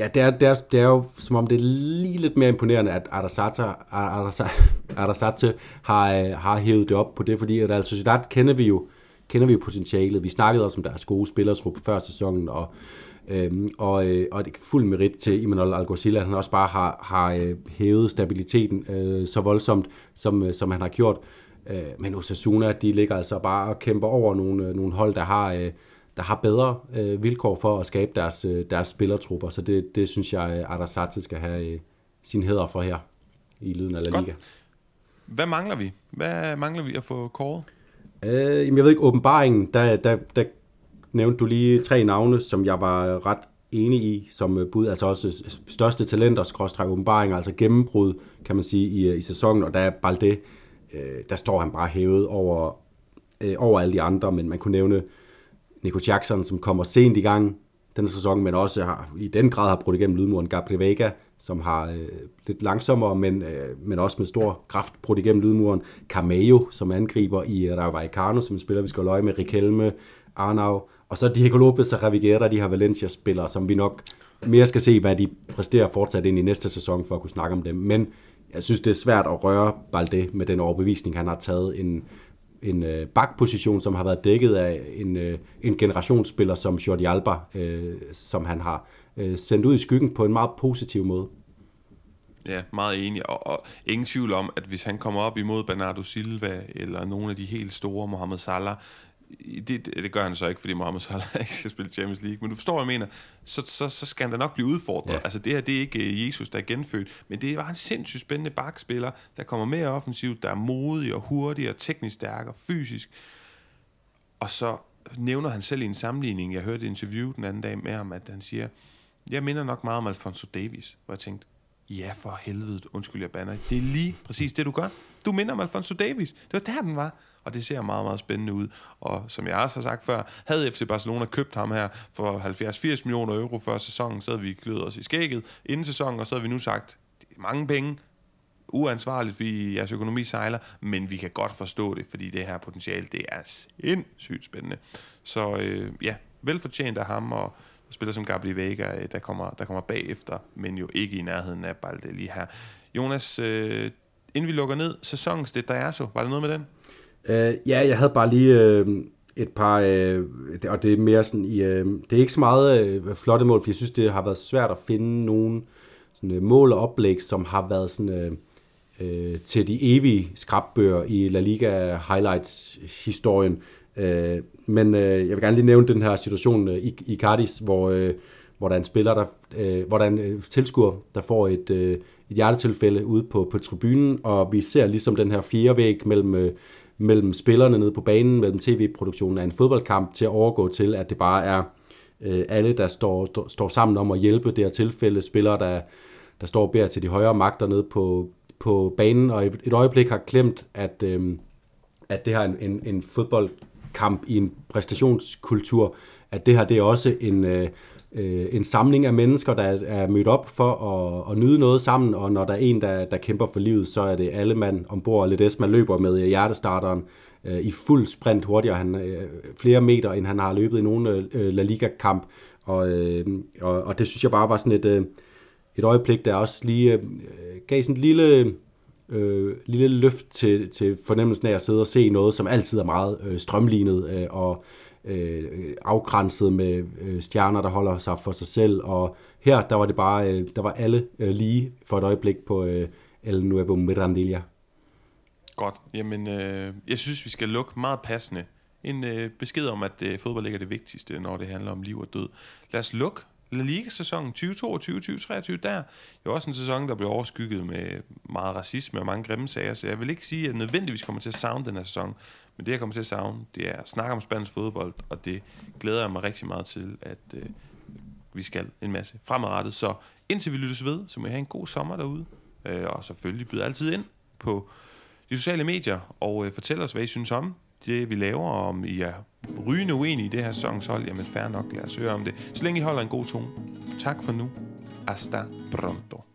Ja, det er, det, er, det er jo som om det er lige lidt mere imponerende, at Arasate, Arasate har, øh, har hævet det op på det, fordi at Real Sociedad kender vi jo kender vi jo potentialet. Vi snakkede også om deres gode spillertrup før sæsonen, og, øhm, og, øh, og det er fuld merit til Imanol Alguacil, at han også bare har, har øh, hævet stabiliteten øh, så voldsomt, som, øh, som han har gjort. Øh, men Osasuna, de ligger altså bare og kæmper over nogle, øh, nogle hold, der har... Øh, der har bedre øh, vilkår for at skabe deres, øh, deres spillertrupper. Så det, det synes jeg, at Arasate skal have øh, sin heder for her i lyden af La Liga. Godt. Hvad mangler vi? Hvad mangler vi at få kåret? Øh, jamen jeg ved ikke, åbenbaringen, der, der, der nævnte du lige tre navne, som jeg var ret enig i som øh, bud, altså også største talenter, skråstræk åbenbaringer, altså gennembrud, kan man sige, i, i sæsonen, og der er Balde, øh, der står han bare hævet over, øh, over alle de andre, men man kunne nævne Nico Jackson, som kommer sent i gang den sæson, men også har, i den grad har brugt igennem lydmuren. Gabriel Vega, som har øh, lidt langsommere, men, øh, men også med stor kraft brugt igennem lydmuren. Cameo, som angriber i øh, Rayo Vallecano, som spiller, vi skal løje med. Riquelme, Arnau, og så Diego Lopez og Raviguera, de har Valencia-spillere, som vi nok mere skal se, hvad de præsterer fortsat ind i næste sæson, for at kunne snakke om dem. Men jeg synes, det er svært at røre Balde med den overbevisning, han har taget en en øh, bakposition, som har været dækket af en, øh, en generationsspiller som Jordi Alba, øh, som han har øh, sendt ud i skyggen på en meget positiv måde. Ja, meget enig, og, og ingen tvivl om, at hvis han kommer op imod Bernardo Silva, eller nogle af de helt store, Mohamed Salah, det, det, gør han så ikke, fordi Mohamed Salah ikke skal spille Champions League, men du forstår, hvad jeg mener, så, så, så skal han da nok blive udfordret. Ja. Altså det her, det er ikke øh, Jesus, der er genfødt, men det var en sindssygt spændende bakspiller, der kommer mere offensivt, der er modig og hurtig og teknisk stærk og fysisk. Og så nævner han selv i en sammenligning, jeg hørte et interview den anden dag med ham, at han siger, jeg minder nok meget om Alfonso Davis, hvor jeg tænkte, ja for helvede, undskyld jeg banner, det er lige præcis det, du gør. Du minder om Alfonso Davis. Det var der, den var. Og det ser meget, meget spændende ud. Og som jeg også har sagt før, havde FC Barcelona købt ham her for 70-80 millioner euro før sæsonen, så havde vi kløet os i skægget inden sæsonen, og så havde vi nu sagt, det er mange penge, uansvarligt, fordi jeres økonomi sejler, men vi kan godt forstå det, fordi det her potentiale, det er sindssygt spændende. Så øh, ja, velfortjent af ham, og spiller som Gabriel Vega, øh, der kommer, der kommer bagefter, men jo ikke i nærheden af Balde lige her. Jonas, øh, inden vi lukker ned, sæsonens det der er så, var der noget med den? Øh, ja, jeg havde bare lige øh, et par, øh, og det er mere sådan i, øh, det er ikke så meget øh, flotte mål, for jeg synes, det har været svært at finde nogle sådan, øh, mål og oplæg, som har været sådan, Øh, øh, til de evige skrabbøger i La Liga Highlights-historien. Øh, men øh, jeg vil gerne lige nævne den her situation øh, i, i Cardis, hvor, øh, hvor der er en spiller, der, øh, hvor der er en øh, tilskuer, der får et, øh, et hjertetilfælde ude på, på tribunen, og vi ser ligesom den her fjerde væg mellem øh, mellem spillerne nede på banen, mellem tv-produktionen af en fodboldkamp, til at overgå til, at det bare er øh, alle, der står, står, står sammen om at hjælpe det her tilfælde, spillere, der, der står og beder til de højere magter nede på, på banen, og et, øjeblik har klemt, at, øh, at det her en, en, en fodboldkamp i en præstationskultur, at det her det er også en, øh, øh, en samling af mennesker, der er mødt op for at, at nyde noget sammen, og når der er en, der, der kæmper for livet, så er det alle mand ombord. man løber med hjertestarteren øh, i fuld sprint hurtigere, han, øh, flere meter, end han har løbet i nogen øh, La Liga-kamp, og, øh, og, og det synes jeg bare var sådan et, øh, et øjeblik, der også lige øh, gav sådan et lille... Øh, lille løft til, til fornemmelsen af at sidde og se noget, som altid er meget øh, strømlignet øh, og øh, afgrænset med øh, stjerner, der holder sig for sig selv. Og her, der var det bare, øh, der var alle øh, lige for et øjeblik på øh, El Nuevo Mirandilla. Godt. Jamen, øh, jeg synes, vi skal lukke meget passende. En øh, besked om, at øh, fodbold ikke er det vigtigste, når det handler om liv og død. Lad os lukke La Liga-sæsonen 2022-2023 der. er jo også en sæson, der blev overskygget med meget racisme og mange grimme sager, så jeg vil ikke sige, at nødvendigvis kommer til at savne den her sæson. Men det, jeg kommer til at savne, det er at snakke om spansk fodbold, og det glæder jeg mig rigtig meget til, at øh, vi skal en masse fremadrettet. Så indtil vi lyttes ved, så må I have en god sommer derude. Øh, og selvfølgelig byder altid ind på de sociale medier, og øh, fortæl os, hvad I synes om det, vi laver, og om I er rygende uenige i det her sæsonshold, jamen fair nok, lad os høre om det. Så længe I holder en god tone. Tak for nu. Hasta pronto.